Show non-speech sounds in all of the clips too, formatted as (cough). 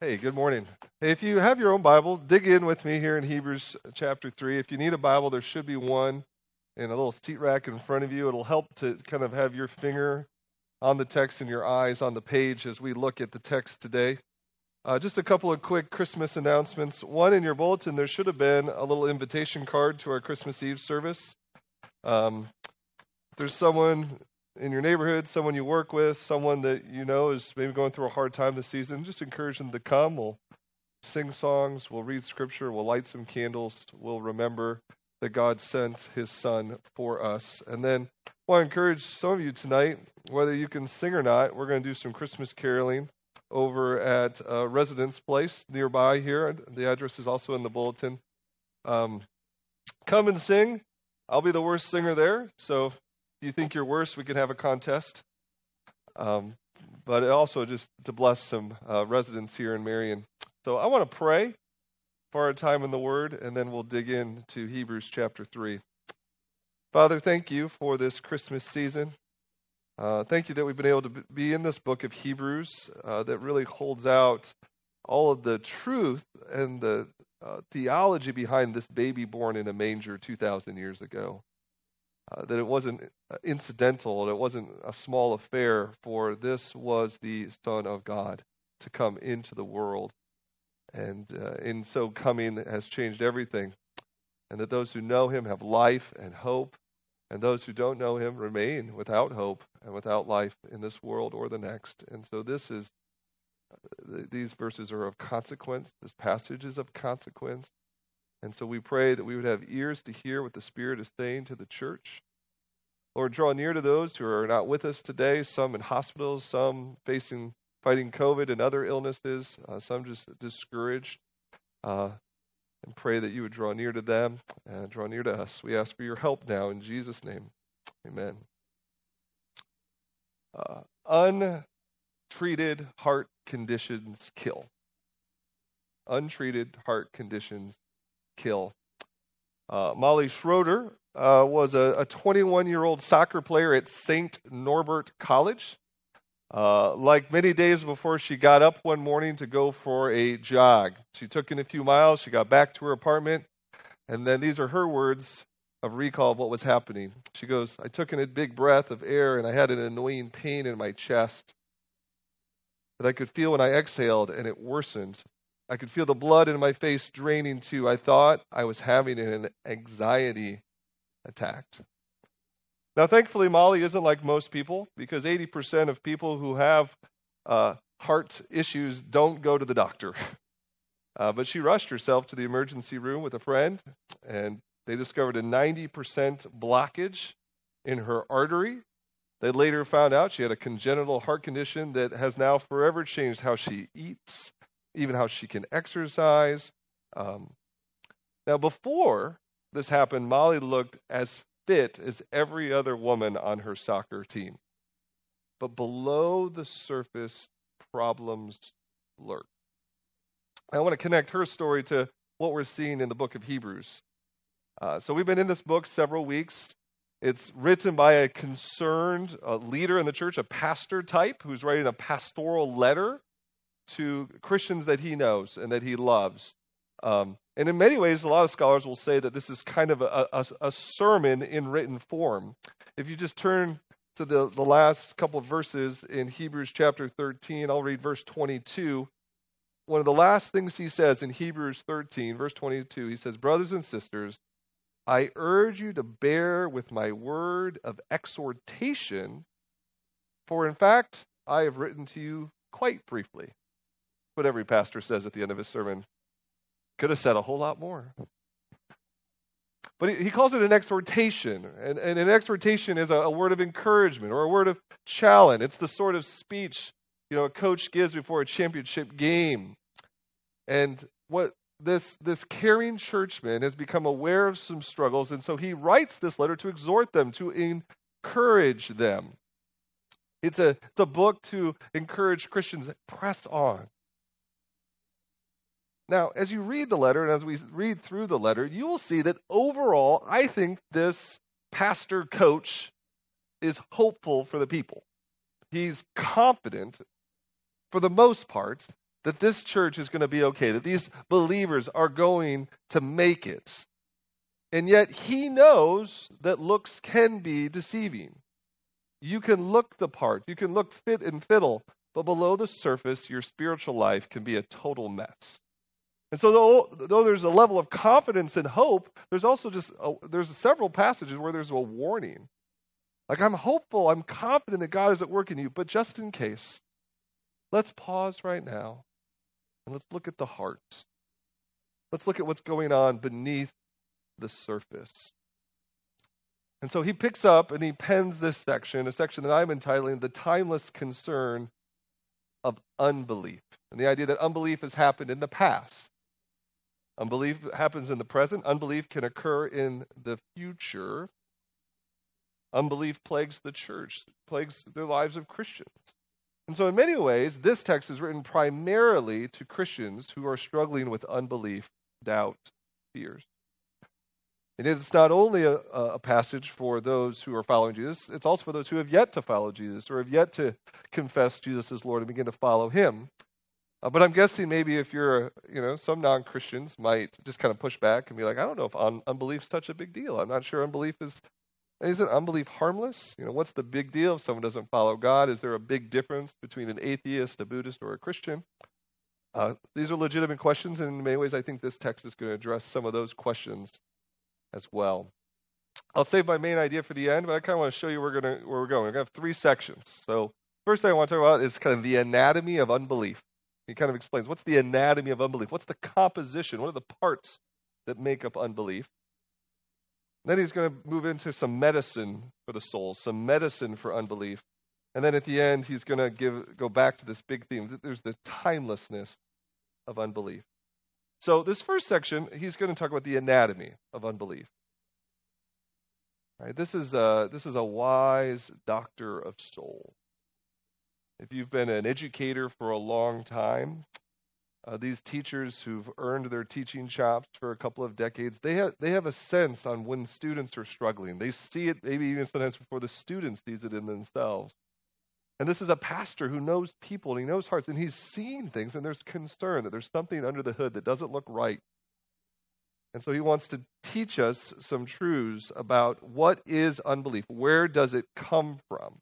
Hey, good morning. Hey, if you have your own Bible, dig in with me here in Hebrews chapter 3. If you need a Bible, there should be one in a little seat rack in front of you. It'll help to kind of have your finger on the text and your eyes on the page as we look at the text today. Uh, just a couple of quick Christmas announcements. One in your bulletin, there should have been a little invitation card to our Christmas Eve service. Um, there's someone in your neighborhood, someone you work with, someone that you know is maybe going through a hard time this season, just encourage them to come. We'll sing songs, we'll read scripture, we'll light some candles, we'll remember that God sent his son for us. And then I want to encourage some of you tonight, whether you can sing or not, we're going to do some Christmas caroling over at Residence Place nearby here. The address is also in the bulletin. Um, come and sing. I'll be the worst singer there, so you think you're worse, we can have a contest. Um, but also just to bless some uh, residents here in Marion. So I want to pray for our time in the Word, and then we'll dig into Hebrews chapter 3. Father, thank you for this Christmas season. Uh, thank you that we've been able to be in this book of Hebrews uh, that really holds out all of the truth and the uh, theology behind this baby born in a manger 2,000 years ago. Uh, that it wasn't uh, incidental and it wasn't a small affair, for this was the Son of God to come into the world. And uh, in so coming has changed everything. And that those who know him have life and hope, and those who don't know him remain without hope and without life in this world or the next. And so this is, uh, these verses are of consequence. This passage is of consequence. And so we pray that we would have ears to hear what the Spirit is saying to the church. Lord, draw near to those who are not with us today, some in hospitals, some facing fighting COVID and other illnesses, uh, some just discouraged. Uh, and pray that you would draw near to them and draw near to us. We ask for your help now in Jesus' name. Amen. Uh, untreated heart conditions kill. Untreated heart conditions kill. Uh, Molly Schroeder uh, was a 21 year old soccer player at St. Norbert College. Uh, like many days before she got up one morning to go for a jog, she took in a few miles, she got back to her apartment, and then these are her words of recall of what was happening. She goes, I took in a big breath of air and I had an annoying pain in my chest that I could feel when I exhaled, and it worsened. I could feel the blood in my face draining too. I thought I was having an anxiety attack. Now, thankfully, Molly isn't like most people because 80% of people who have uh, heart issues don't go to the doctor. (laughs) Uh, but she rushed herself to the emergency room with a friend, and they discovered a 90% blockage in her artery. They later found out she had a congenital heart condition that has now forever changed how she eats, even how she can exercise. Um, now, before this happened, Molly looked as fit as every other woman on her soccer team. But below the surface, problems lurk. I want to connect her story to what we're seeing in the book of Hebrews. Uh, so we've been in this book several weeks. It's written by a concerned uh, leader in the church, a pastor type, who's writing a pastoral letter to Christians that he knows and that he loves. Um, and in many ways, a lot of scholars will say that this is kind of a, a, a sermon in written form. If you just turn to the, the last couple of verses in Hebrews chapter 13, I'll read verse 22. One of the last things he says in Hebrews 13, verse 22, he says, Brothers and sisters, I urge you to bear with my word of exhortation, for in fact, I have written to you quite briefly what every pastor says at the end of his sermon. Could have said a whole lot more. But he, calls it an exhortation. And, and an exhortation is a, a, word of encouragement or a word of challenge. It's the sort of speech you know a coach gives before a championship game. And what this this caring churchman has become aware of some struggles, and so he writes this letter to exhort them, to encourage them. It's a it's a book to encourage Christians press on. Now, as you read the letter and as we read through the letter, you will see that overall, I think this pastor coach is hopeful for the people. He's confident, for the most part, that this church is going to be okay, that these believers are going to make it. And yet he knows that looks can be deceiving. You can look the part, you can look fit and fiddle, but below the surface, your spiritual life can be a total mess. And so, though, though there's a level of confidence and hope, there's also just a, there's several passages where there's a warning. Like I'm hopeful, I'm confident that God is at work in you, but just in case, let's pause right now and let's look at the heart. Let's look at what's going on beneath the surface. And so he picks up and he pens this section, a section that I'm entitling The Timeless Concern of Unbelief. And the idea that unbelief has happened in the past. Unbelief happens in the present. Unbelief can occur in the future. Unbelief plagues the church, plagues the lives of Christians. And so, in many ways, this text is written primarily to Christians who are struggling with unbelief, doubt, fears. And it's not only a, a, passage for those who are following Jesus, it's also for those who have yet to follow Jesus or have yet to confess Jesus as Lord and begin to follow him. Uh, but I'm guessing maybe if you're, you know, some non Christians might just kind of push back and be like, I don't know if un- unbelief's such a big deal. I'm not sure unbelief is. Isn't unbelief harmless? You know, what's the big deal if someone doesn't follow God? Is there a big difference between an atheist, a Buddhist, or a Christian? Uh, these are legitimate questions, and in many ways, I think this text is going to address some of those questions as well. I'll save my main idea for the end, but I kind of want to show you where we're, gonna, where we're going. We're going to have three sections. So, first thing I want to talk about is kind of the anatomy of unbelief. He kind of explains what's the anatomy of unbelief? What's the composition? What are the parts that make up unbelief? Then he's going to move into some medicine for the soul, some medicine for unbelief. And then at the end, he's going to give, go back to this big theme that there's the timelessness of unbelief. So, this first section, he's going to talk about the anatomy of unbelief. Right, this, is a, this is a wise doctor of soul. If you've been an educator for a long time, uh, these teachers who've earned their teaching chops for a couple of decades, they have, they have a sense on when students are struggling. They see it maybe even sometimes before the student sees it in themselves. And this is a pastor who knows people and he knows hearts and he's seeing things and there's concern that there's something under the hood that doesn't look right. And so he wants to teach us some truths about what is unbelief. Where does it come from?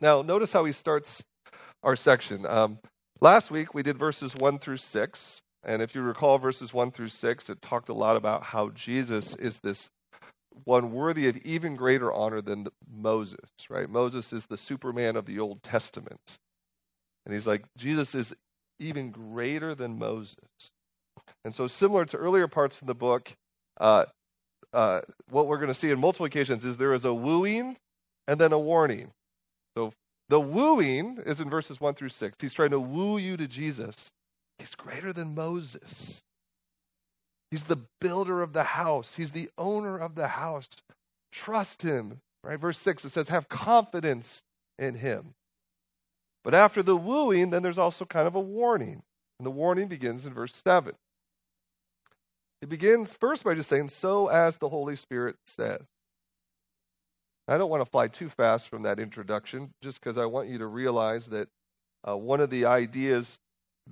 Now, notice how he starts our section. Um, last week we did verses 1 through 6. And if you recall verses 1 through 6, it talked a lot about how Jesus is this one worthy of even greater honor than Moses, right? Moses is the Superman of the Old Testament. And he's like, Jesus is even greater than Moses. And so, similar to earlier parts in the book, uh, uh, what we're going to see in multiple occasions is there is a wooing and then a warning. So, the wooing is in verses 1 through 6. He's trying to woo you to Jesus. He's greater than Moses. He's the builder of the house, He's the owner of the house. Trust Him. Right? Verse 6, it says, have confidence in Him. But after the wooing, then there's also kind of a warning. And the warning begins in verse 7. It begins first by just saying, so as the Holy Spirit says. I don't want to fly too fast from that introduction, just because I want you to realize that uh, one of the ideas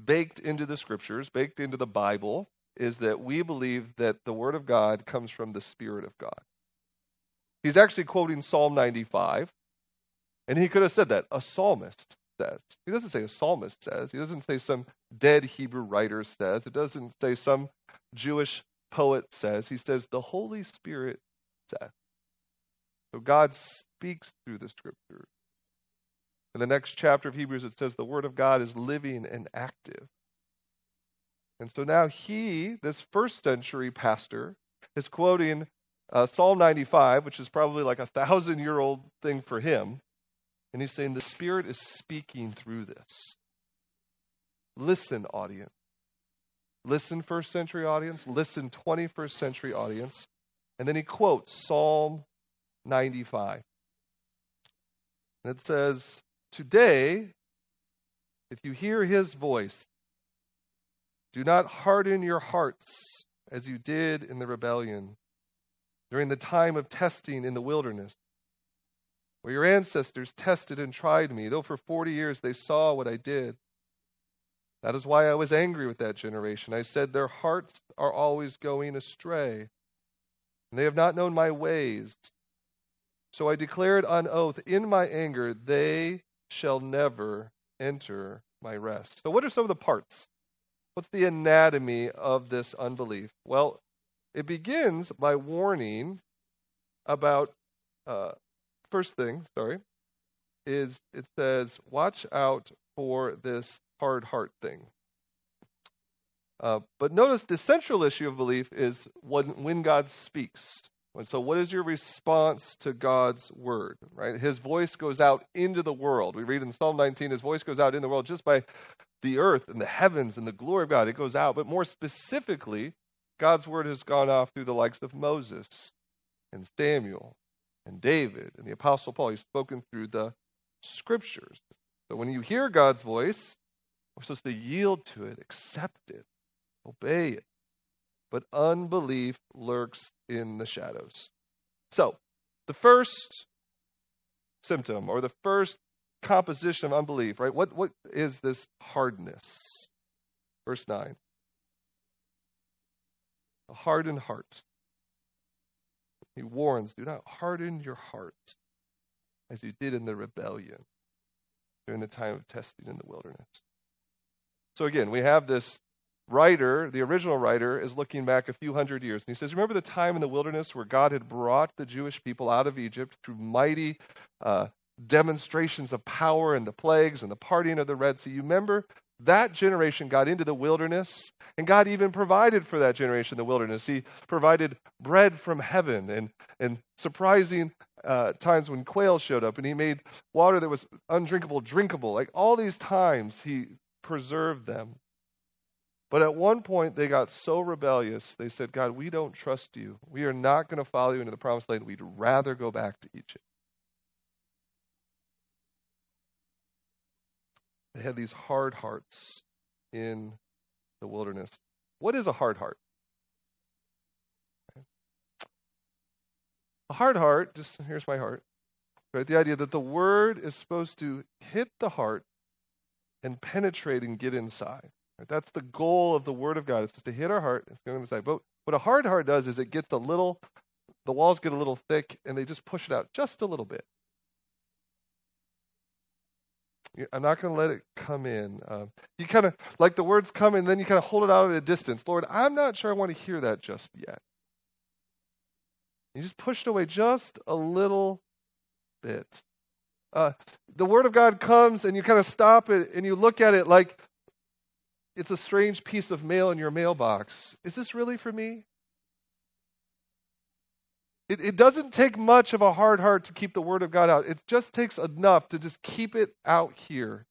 baked into the scriptures, baked into the Bible, is that we believe that the Word of God comes from the Spirit of God. He's actually quoting Psalm 95, and he could have said that. A psalmist says. He doesn't say a psalmist says. He doesn't say some dead Hebrew writer says. It doesn't say some Jewish poet says. He says the Holy Spirit says. So God speaks through the Scriptures. In the next chapter of Hebrews, it says the Word of God is living and active. And so now he, this first century pastor, is quoting uh, Psalm 95, which is probably like a thousand year old thing for him. And he's saying the Spirit is speaking through this. Listen, audience. Listen, first century audience. Listen, 21st century audience. And then he quotes Psalm 95. And it says, Today, if you hear his voice, do not harden your hearts as you did in the rebellion during the time of testing in the wilderness, where your ancestors tested and tried me, though for 40 years they saw what I did. That is why I was angry with that generation. I said, Their hearts are always going astray, and they have not known my ways. So I declared on oath in my anger, They shall never enter my rest. So, what are some of the parts? What's the anatomy of this unbelief? Well, it begins by warning about, uh, first thing, sorry, is it says, watch out for this hard heart thing. Uh, but notice the central issue of belief is when, when God speaks. And so, what is your response to God's word? Right? His voice goes out into the world. We read in Psalm 19, his voice goes out in the world just by the earth and the heavens and the glory of God. It goes out. But more specifically, God's word has gone off through the likes of Moses and Samuel and David and the Apostle Paul. He's spoken through the scriptures. So when you hear God's voice, we're supposed to yield to it, accept it, obey it. But unbelief lurks in the shadows. So, the first symptom or the first composition of unbelief, right? What, what is this hardness? Verse 9. A hardened heart. He warns, do not harden your heart as you did in the rebellion during the time of testing in the wilderness. So again, we have this writer, the original writer, is looking back a few hundred years. And he says, Remember the time in the wilderness where God had brought the Jewish people out of Egypt through mighty uh, demonstrations of power and the plagues and the parting of the Red Sea? You remember that generation got into the wilderness, and God even provided for that generation in the wilderness. He provided bread from heaven and, and surprising uh, times when quail showed up, and He made water that was undrinkable drinkable. Like all these times, He preserved them. But at one point, they got so rebellious, they said, God, we don't trust you. We are not going to follow you into the promised land. We'd rather go back to Egypt. They had these hard hearts in the wilderness. What is a hard heart? A hard heart, just here's my heart, right? The idea that the word is supposed to hit the heart and penetrate and get inside. That's the goal of the Word of God. It's just to hit our heart. It's going inside. But what a hard heart does is it gets a little, the walls get a little thick, and they just push it out just a little bit. I'm not going to let it come in. Um, you kind of, like the words come in, then you kind of hold it out at a distance. Lord, I'm not sure I want to hear that just yet. You just push it away just a little bit uh, the Word of God comes and you kind of stop it and you look at it like it's a strange piece of mail in your mailbox. Is this really for me? It, it doesn't take much of a hard heart to keep the Word of God out. It just takes enough to just keep it out here.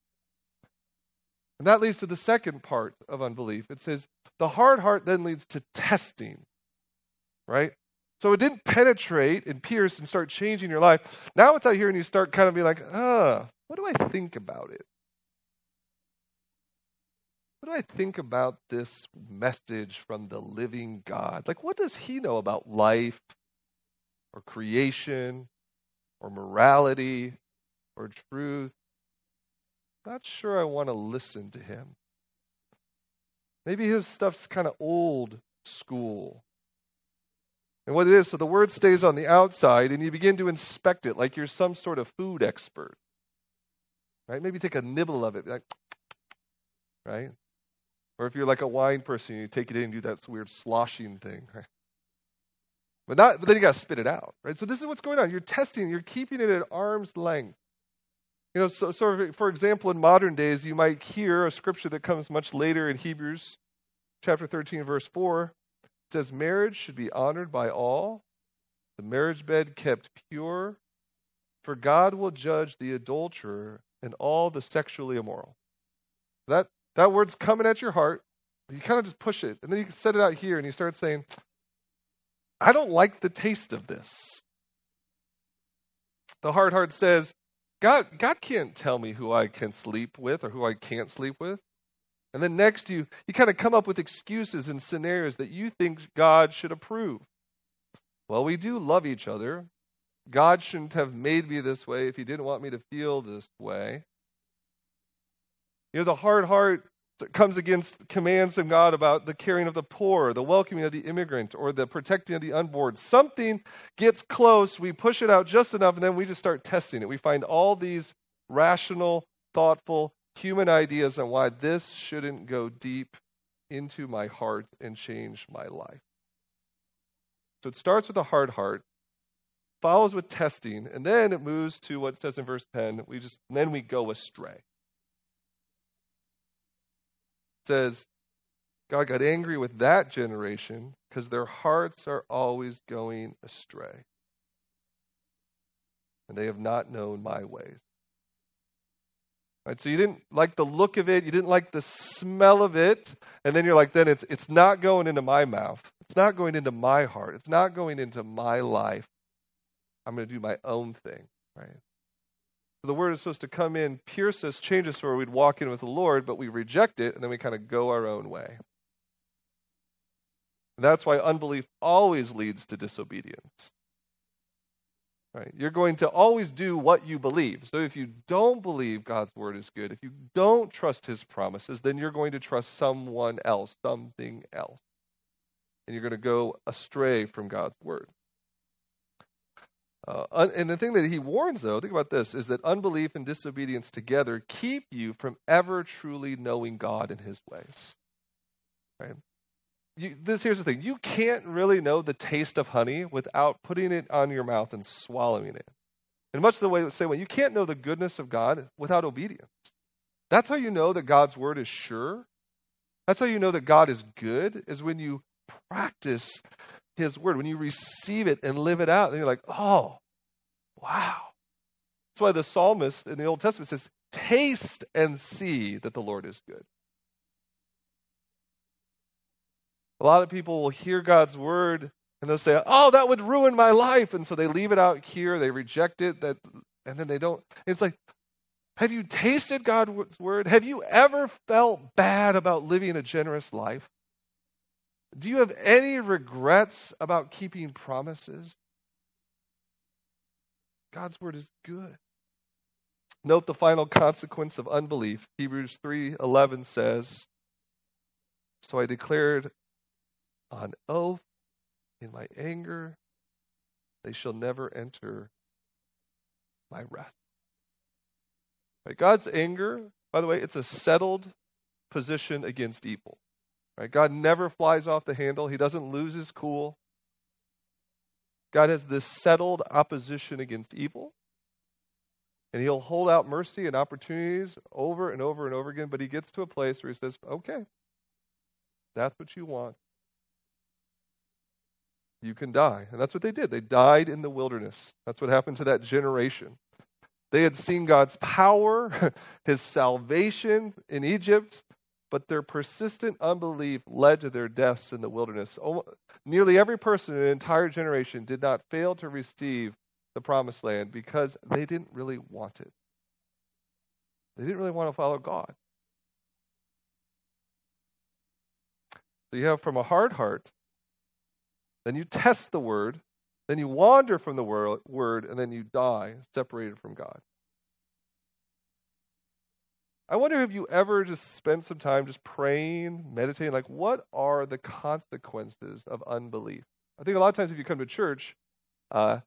And that leads to the second part of unbelief. It says the hard heart then leads to testing, right? So it didn't penetrate and pierce and start changing your life. Now it's out here and you start kind of being like, ah, what do I think about it? What do I think about this message from the living God? Like, what does he know about life or creation or morality or truth? Not sure I want to listen to him. Maybe his stuff's kind of old school. And what it is, so the word stays on the outside, and you begin to inspect it like you're some sort of food expert. Right? Maybe take a nibble of it, like, (tsk) right? Or if you're like a wine person, you take it in and do that weird sloshing thing? But not, but then you got to spit it out, right? So this is what's going on. You're testing, you're keeping it at arm's length. You know, so, so for example, in modern days, you might hear a scripture that comes much later in Hebrews chapter 13, verse 4 says marriage should be honored by all, the marriage bed kept pure, for God will judge the adulterer and all the sexually immoral. That that word's coming at your heart. You kind of just push it, and then you set it out here, and you start saying, "I don't like the taste of this." The hard heart says, "God, God can't tell me who I can sleep with or who I can't sleep with." And then next, you, you kind of come up with excuses and scenarios that you think God should approve. Well, we do love each other. God shouldn't have made me this way if He didn't want me to feel this way. You know, the hard heart comes against commands from God about the caring of the poor, the welcoming of the immigrant, or the protecting of the unborn. Something gets close, we push it out just enough, and then we just start testing it. We find all these rational, thoughtful, human ideas on why this shouldn't go deep into my heart and change my life. So it starts with a hard heart, follows with testing, and then it moves to what it says in verse 10. We just then we go astray. Says, God got angry with that generation because their hearts are always going astray. And they have not known my ways. Right, so you didn't like the look of it, you didn't like the smell of it, and then you're like, then it's it's not going into my mouth. It's not going into my heart. It's not going into my life. I'm going to do my own thing, right? The word is supposed to come in, pierce us, change us where we'd walk in with the Lord, but we reject it, and then we kind of go our own way. And that's why unbelief always leads to disobedience. Right? You're going to always do what you believe. So if you don't believe God's word is good, if you don't trust his promises, then you're going to trust someone else, something else. And you're going to go astray from God's word. Uh, and the thing that he warns, though, think about this, is that unbelief and disobedience together keep you from ever truly knowing God and his ways. Right? you, this here's the thing you can't really know the taste of honey without putting it on your mouth and swallowing it in much the way say well you can't know the goodness of god without obedience that's how you know that god's word is sure that's how you know that god is good is when you practice his word when you receive it and live it out and you're like oh wow that's why the psalmist in the old testament says taste and see that the lord is good A lot of people will hear God's word and they'll say, "Oh, that would ruin my life," and so they leave it out here. They reject it. That, and then they don't. It's like, have you tasted God's word? Have you ever felt bad about living a generous life? Do you have any regrets about keeping promises? God's word is good. Note the final consequence of unbelief. Hebrews 3:11 says, "So I declared on oath in my anger, they shall never enter my rest. Right? God's anger, by the way, it's a settled position against evil. Right? God never flies off the handle. He doesn't lose his cool. God has this settled opposition against evil. And he'll hold out mercy and opportunities over and over and over again, but he gets to a place where he says, okay, that's what you want you can die. And that's what they did. They died in the wilderness. That's what happened to that generation. They had seen God's power, (laughs) his salvation in Egypt, but their persistent unbelief led to their deaths in the wilderness. Nearly every person in an entire generation did not fail to receive the promised land because they didn't really want it. They didn't really want to follow God. So you have from a hard heart then you test the word. Then you wander from the word, and then you die separated from God. I wonder if you ever just spent some time just praying, meditating, like, what are the consequences of unbelief? I think a lot of times if you come to church, uh,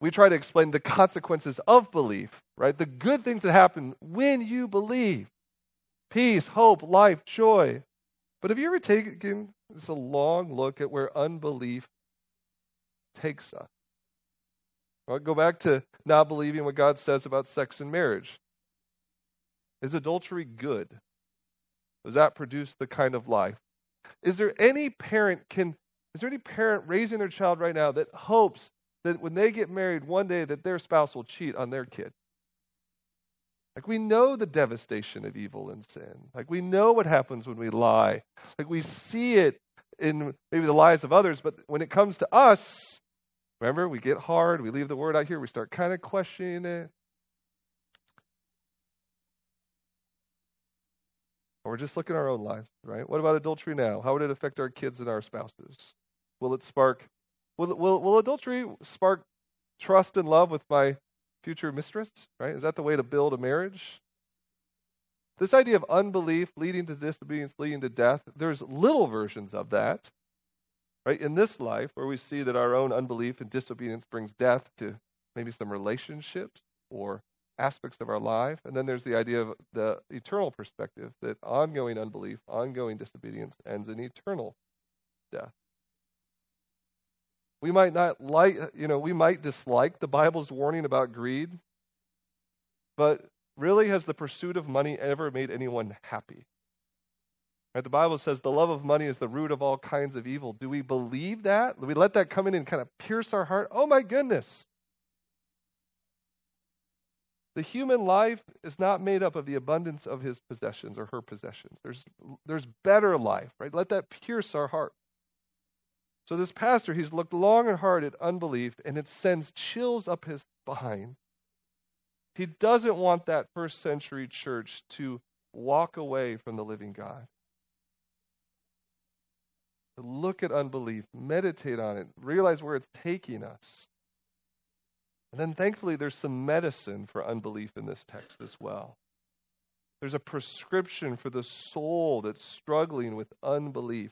we try to explain the consequences of belief, right? The good things that happen when you believe peace, hope, life, joy. But have you ever taken just a long look at where unbelief takes us. Well, go back to not believing what God says about sex and marriage. Is adultery good? Does that produce the kind of life? Is there any parent can is there any parent raising their child right now that hopes that when they get married one day that their spouse will cheat on their kid? Like we know the devastation of evil and sin. Like we know what happens when we lie. Like we see it in maybe the lives of others, but when it comes to us, Remember, we get hard, we leave the word out here, we start kind of questioning it. Or we're just looking at our own lives, right? What about adultery now? How would it affect our kids and our spouses? Will it spark, will, will, will adultery spark trust and love with my future mistress, right? Is that the way to build a marriage? This idea of unbelief leading to disobedience, leading to death, there's little versions of that. Right? In this life, where we see that our own unbelief and disobedience brings death to maybe some relationships or aspects of our life. And then there's the idea of the eternal perspective that ongoing unbelief, ongoing disobedience ends in eternal death. We might not like, uh, you know, we might dislike the Bible's warning about greed, but really, has the pursuit of money ever made anyone happy? Right, the Bible says the love of money is the root of all kinds of evil. Do we believe that? Do we let that come in and kind of pierce our heart? Oh my goodness. The human life is not made up of the abundance of his possessions or her possessions. There's, there's better life, right? Let that pierce our heart. So, this pastor, he's looked long and hard at unbelief, and it sends chills up his spine. He doesn't want that first century church to walk away from the living God. Look at unbelief, meditate on it, realize where it's taking us. And then thankfully, there's some medicine for unbelief in this text as well. There's a prescription for the soul that's struggling with unbelief.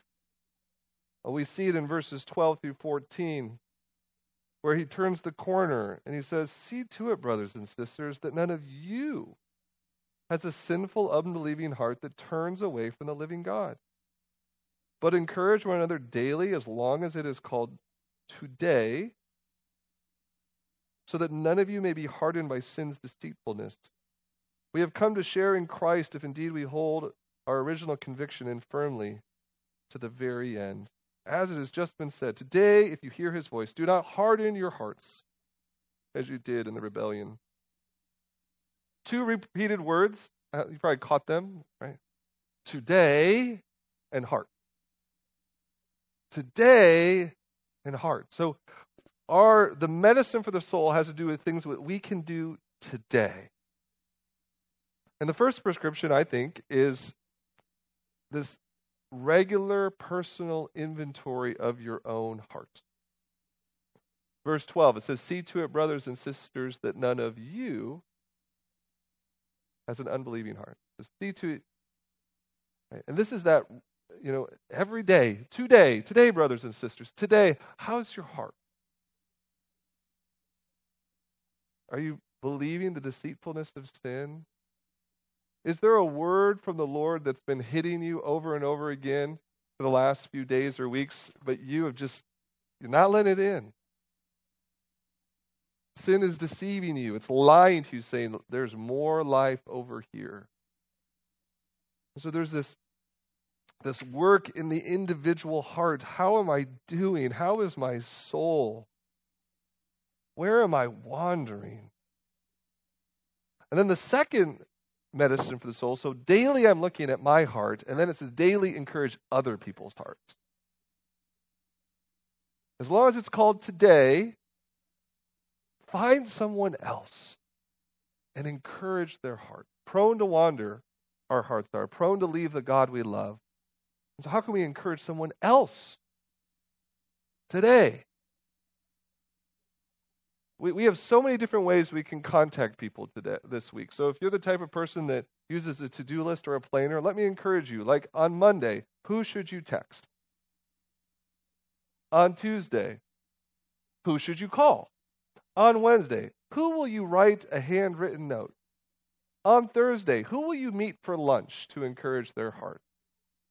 We see it in verses 12 through 14, where he turns the corner and he says, See to it, brothers and sisters, that none of you has a sinful, unbelieving heart that turns away from the living God. But encourage one another daily as long as it is called today, so that none of you may be hardened by sin's deceitfulness. We have come to share in Christ if indeed we hold our original conviction in firmly to the very end. As it has just been said, today, if you hear his voice, do not harden your hearts as you did in the rebellion. Two repeated words, uh, you probably caught them, right? Today and heart. Today and heart. So our the medicine for the soul has to do with things that we can do today. And the first prescription, I think, is this regular personal inventory of your own heart. Verse 12, it says, See to it, brothers and sisters, that none of you has an unbelieving heart. So see to it. And this is that, you know, every day, today, today, brothers and sisters, today, how's your heart? Are you believing the deceitfulness of sin? Is there a word from the Lord that's been hitting you over and over again for the last few days or weeks, but you have just not letting it in? Sin is deceiving you. It's lying to you, saying there's more life over here. So there's this this work in the individual heart. How am I doing? How is my soul? Where am I wandering? And then the second medicine for the soul. So daily I'm looking at my heart, and then it says daily encourage other people's hearts. As long as it's called today, find someone else and encourage their heart. Prone to wander, our hearts are, prone to leave the God we love. And so, how can we encourage someone else today? We, we have so many different ways we can contact people today, this week. So if you're the type of person that uses a to do list or a planner, let me encourage you. Like on Monday, who should you text? On Tuesday, who should you call? On Wednesday, who will you write a handwritten note? On Thursday, who will you meet for lunch to encourage their heart?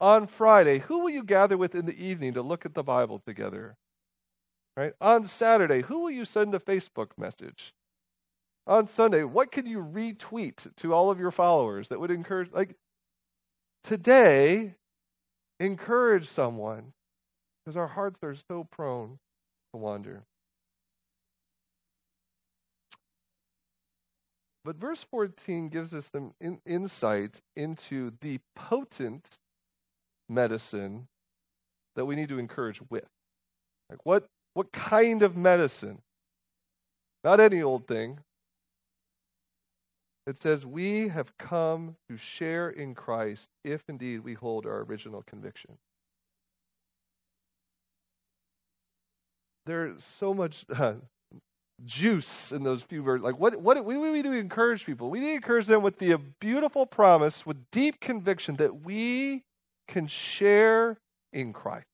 On Friday, who will you gather with in the evening to look at the Bible together? Right? On Saturday, who will you send a Facebook message? On Sunday, what can you retweet to all of your followers that would encourage like today encourage someone because our hearts are so prone to wander. But verse 14 gives us some in, insight into the potent medicine that we need to encourage with. Like what what kind of medicine? Not any old thing. It says, We have come to share in Christ if indeed we hold our original conviction. There's so much, uh, (laughs) juice in those few words. Like, what, what, we, we to encourage people. We need to encourage them with the beautiful promise, with deep conviction that we can share in Christ.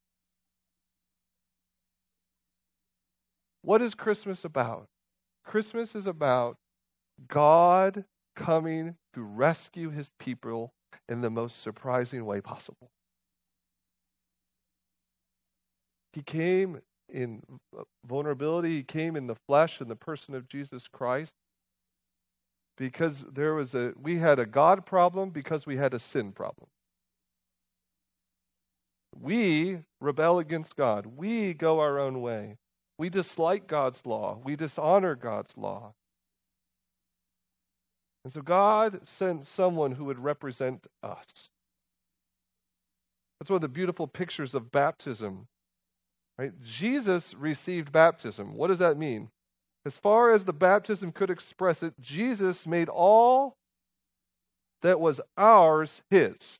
What is Christmas about? Christmas is about God coming to rescue his people in the most surprising way possible. He came in vulnerability, he came in the flesh in the person of Jesus Christ because there was a we had a God problem because we had a sin problem. We rebel against God. We go our own way. We dislike God's law. We dishonor God's law. And so God sent someone who would represent us. That's one of the beautiful pictures of baptism. Right? Jesus received baptism. What does that mean? As far as the baptism could express it, Jesus made all that was ours his.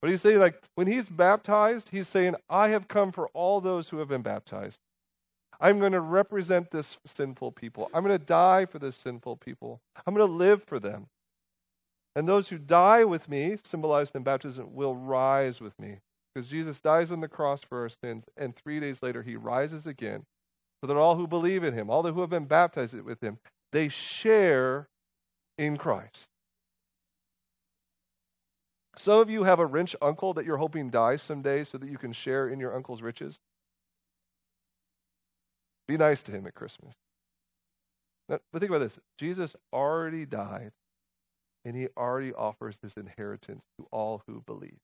But he's saying, like, when he's baptized, he's saying, I have come for all those who have been baptized. I'm going to represent this sinful people. I'm going to die for this sinful people. I'm going to live for them. And those who die with me, symbolized in baptism, will rise with me. Because Jesus dies on the cross for our sins, and three days later he rises again. So that all who believe in him, all who have been baptized with him, they share in Christ. Some of you have a rich uncle that you're hoping dies someday so that you can share in your uncle's riches. Be nice to him at Christmas. Now, but think about this Jesus already died, and he already offers this inheritance to all who believe.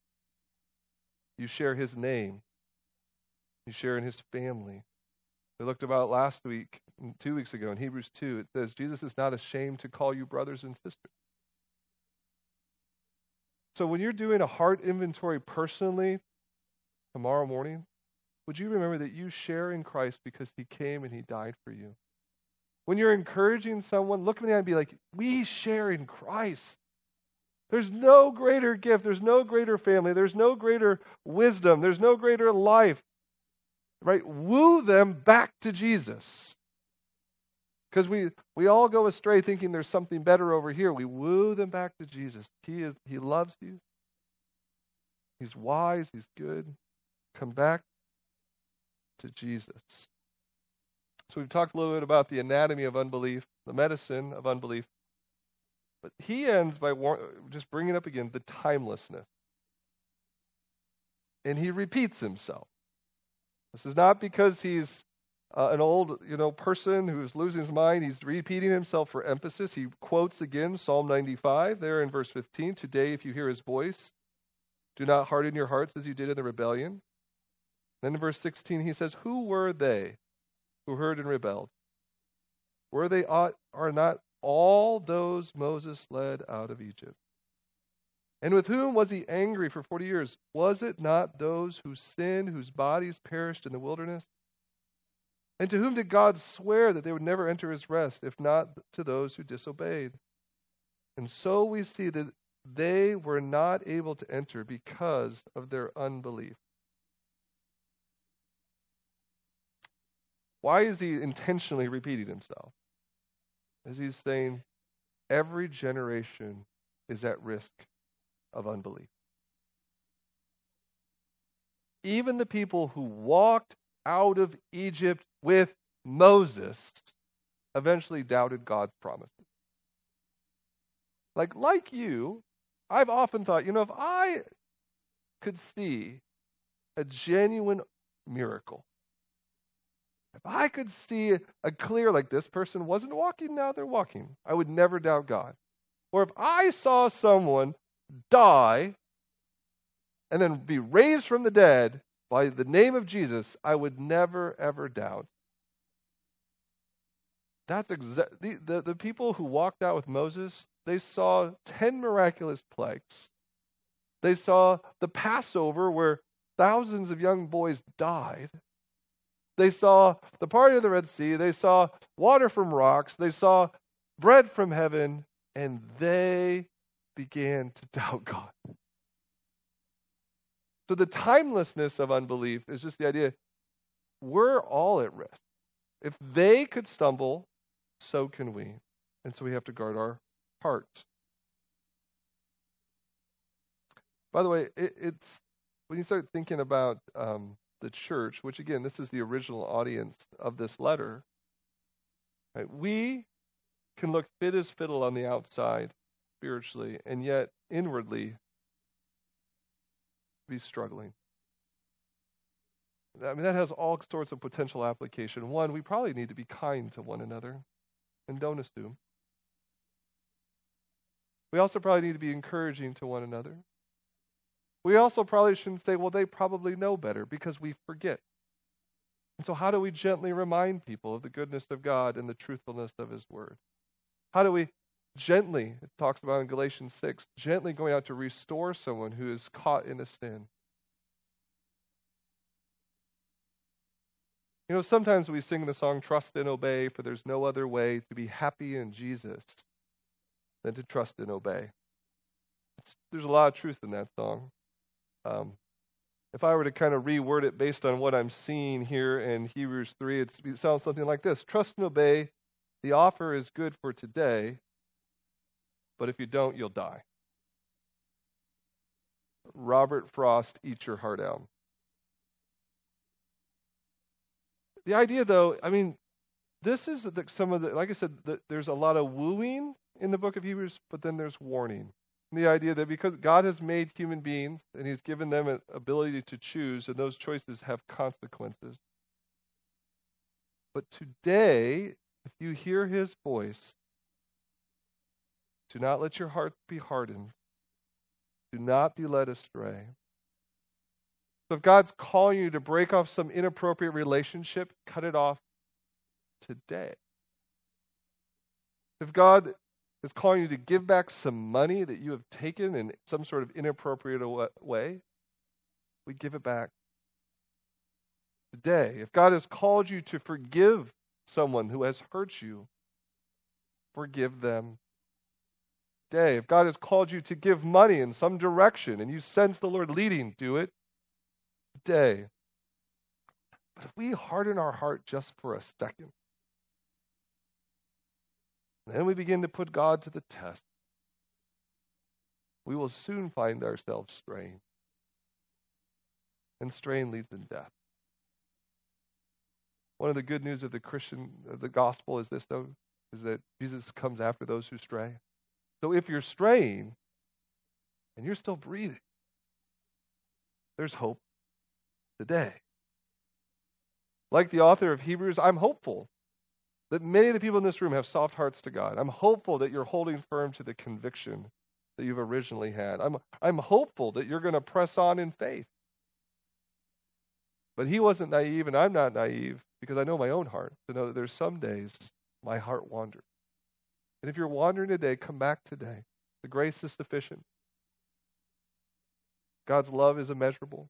You share his name, you share in his family. We looked about last week, mm, two weeks ago, in Hebrews 2. It says, Jesus is not ashamed to call you brothers and sisters. So when you're doing a heart inventory personally tomorrow morning, would you remember that you share in Christ because he came and he died for you? When you're encouraging someone, look in the eye and be like, we share in Christ. There's no greater gift. There's no greater family. There's no greater wisdom. There's no greater life. Right? Woo them back to Jesus. Because we, we all go astray thinking there's something better over here. We woo them back to Jesus. He, is, he loves you. He's wise. He's good. Come back to Jesus. So we've talked a little bit about the anatomy of unbelief, the medicine of unbelief. But he ends by war- just bringing up again the timelessness. And he repeats himself. This is not because he's uh, an old, you know, person who's losing his mind. He's repeating himself for emphasis. He quotes again Psalm 95 there in verse 15. Today, if you hear his voice, do not harden your hearts as you did in the rebellion. Then in verse 16, he says, Who were they who heard and rebelled? Were they are not all those Moses led out of Egypt? And with whom was he angry for 40 years? Was it not those who sinned, whose bodies perished in the wilderness? And to whom did God swear that they would never enter his rest, if not to those who disobeyed? And so we see that they were not able to enter because of their unbelief. Why is he intentionally repeating himself? As he's saying, every generation is at risk of unbelief. Even the people who walked out of Egypt with Moses eventually doubted God's promises. Like, like you, I've often thought, you know, if I could see a genuine miracle, if I could see a clear, like this person wasn't walking, now they're walking, I would never doubt God. Or if I saw someone die and then be raised from the dead by the name of Jesus, I would never, ever doubt. That's exactly the, the, the people who walked out with Moses, they saw 10 miraculous plagues. They saw the Passover where thousands of young boys died. They saw the party of the Red Sea. They saw water from rocks. They saw bread from heaven. And they began to (laughs) doubt God. So the timelessness of unbelief is just the idea we're all at risk. If they could stumble, so can we. And so we have to guard our hearts. By the way, it, it's when you start thinking about um, the church, which again, this is the original audience of this letter, right, we can look fit as fiddle on the outside spiritually, and yet inwardly be struggling. I mean, that has all sorts of potential application. One, we probably need to be kind to one another and don't assume. We also probably need to be encouraging to one another. We also probably shouldn't say, well, they probably know better because we forget. And so, how do we gently remind people of the goodness of God and the truthfulness of His Word? How do we gently, it talks about in Galatians 6, gently going out to restore someone who is caught in a sin? You know, sometimes we sing the song Trust and Obey, for there's no other way to be happy in Jesus than to trust and obey. It's, there's a lot of truth in that song. Um, if I were to kind of reword it based on what I'm seeing here in Hebrews 3, it sounds something like this Trust and obey. The offer is good for today, but if you don't, you'll die. Robert Frost, eat your heart out. The idea, though, I mean, this is the, some of the, like I said, the, there's a lot of wooing in the book of Hebrews, but then there's warning. The idea that because God has made human beings and He's given them an ability to choose, and those choices have consequences. But today, if you hear His voice, do not let your heart be hardened. Do not be led astray. So if God's calling you to break off some inappropriate relationship, cut it off today. If God is calling you to give back some money that you have taken in some sort of inappropriate way, we give it back today. If God has called you to forgive someone who has hurt you, forgive them today. If God has called you to give money in some direction and you sense the Lord leading, do it today. But if we harden our heart just for a second, then we begin to put God to the test, we will soon find ourselves straying. And straying leads in death. One of the good news of the Christian, of the gospel is this, though, is that Jesus comes after those who stray. So if you're straying and you're still breathing, there's hope today. Like the author of Hebrews, I'm hopeful that many of the people in this room have soft hearts to God. I'm hopeful that you're holding firm to the conviction that you've originally had. I'm, I'm hopeful that you're going to press on in faith. But he wasn't naive, and I'm not naive because I know my own heart to know that there's some days my heart wanders. And if you're wandering today, come back today. The grace is sufficient. God's love is immeasurable.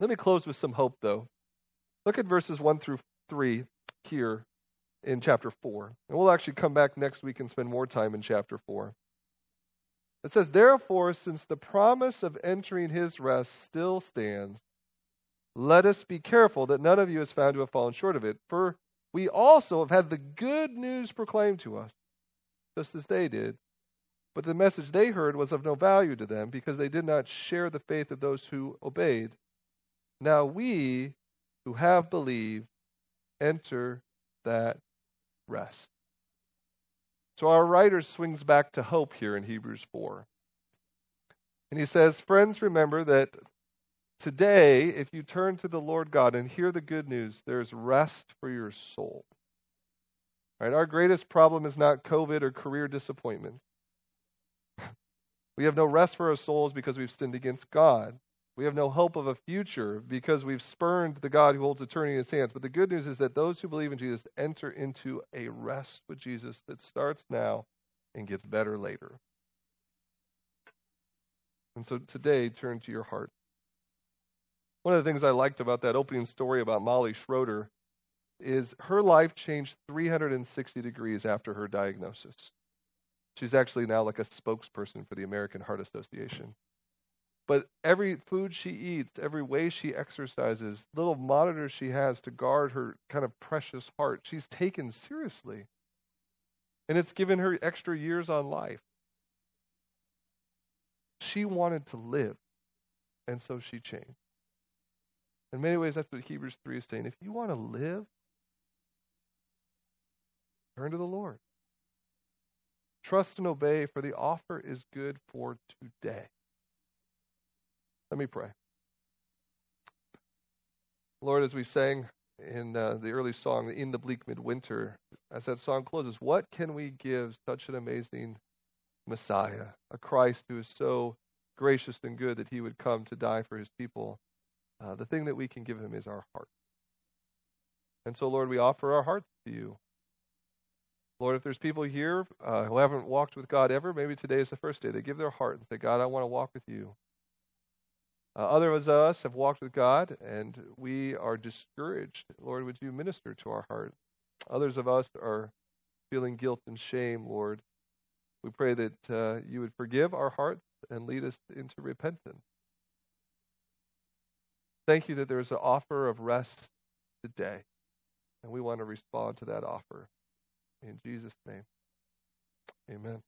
Let me close with some hope, though. Look at verses 1 through 3 here in chapter 4. And we'll actually come back next week and spend more time in chapter 4. It says, Therefore, since the promise of entering his rest still stands, let us be careful that none of you is found to have fallen short of it. For we also have had the good news proclaimed to us, just as they did. But the message they heard was of no value to them because they did not share the faith of those who obeyed. Now we who have believed enter that rest. So our writer swings back to hope here in Hebrews 4. And he says, Friends, remember that today, if you turn to the Lord God and hear the good news, there's rest for your soul. Right? Our greatest problem is not COVID or career disappointment. (laughs) we have no rest for our souls because we've sinned against God. We have no hope of a future because we've spurned the God who holds eternity in his hands. But the good news is that those who believe in Jesus enter into a rest with Jesus that starts now and gets better later. And so today, turn to your heart. One of the things I liked about that opening story about Molly Schroeder is her life changed 360 degrees after her diagnosis. She's actually now like a spokesperson for the American Heart Association. But every food she eats, every way she exercises, little monitors she has to guard her kind of precious heart, she's taken seriously. And it's given her extra years on life. She wanted to live, and so she changed. In many ways, that's what Hebrews 3 is saying. If you want to live, turn to the Lord. Trust and obey, for the offer is good for today. Let me pray. Lord, as we sang in uh, the early song, In the Bleak Midwinter, as that song closes, what can we give such an amazing Messiah, a Christ who is so gracious and good that he would come to die for his people? Uh, the thing that we can give him is our heart. And so, Lord, we offer our hearts to you. Lord, if there's people here uh, who haven't walked with God ever, maybe today is the first day. They give their heart and say, God, I want to walk with you. Uh, others of us have walked with God and we are discouraged. Lord, would you minister to our heart? Others of us are feeling guilt and shame, Lord. We pray that uh, you would forgive our hearts and lead us into repentance. Thank you that there is an offer of rest today, and we want to respond to that offer. In Jesus' name, amen.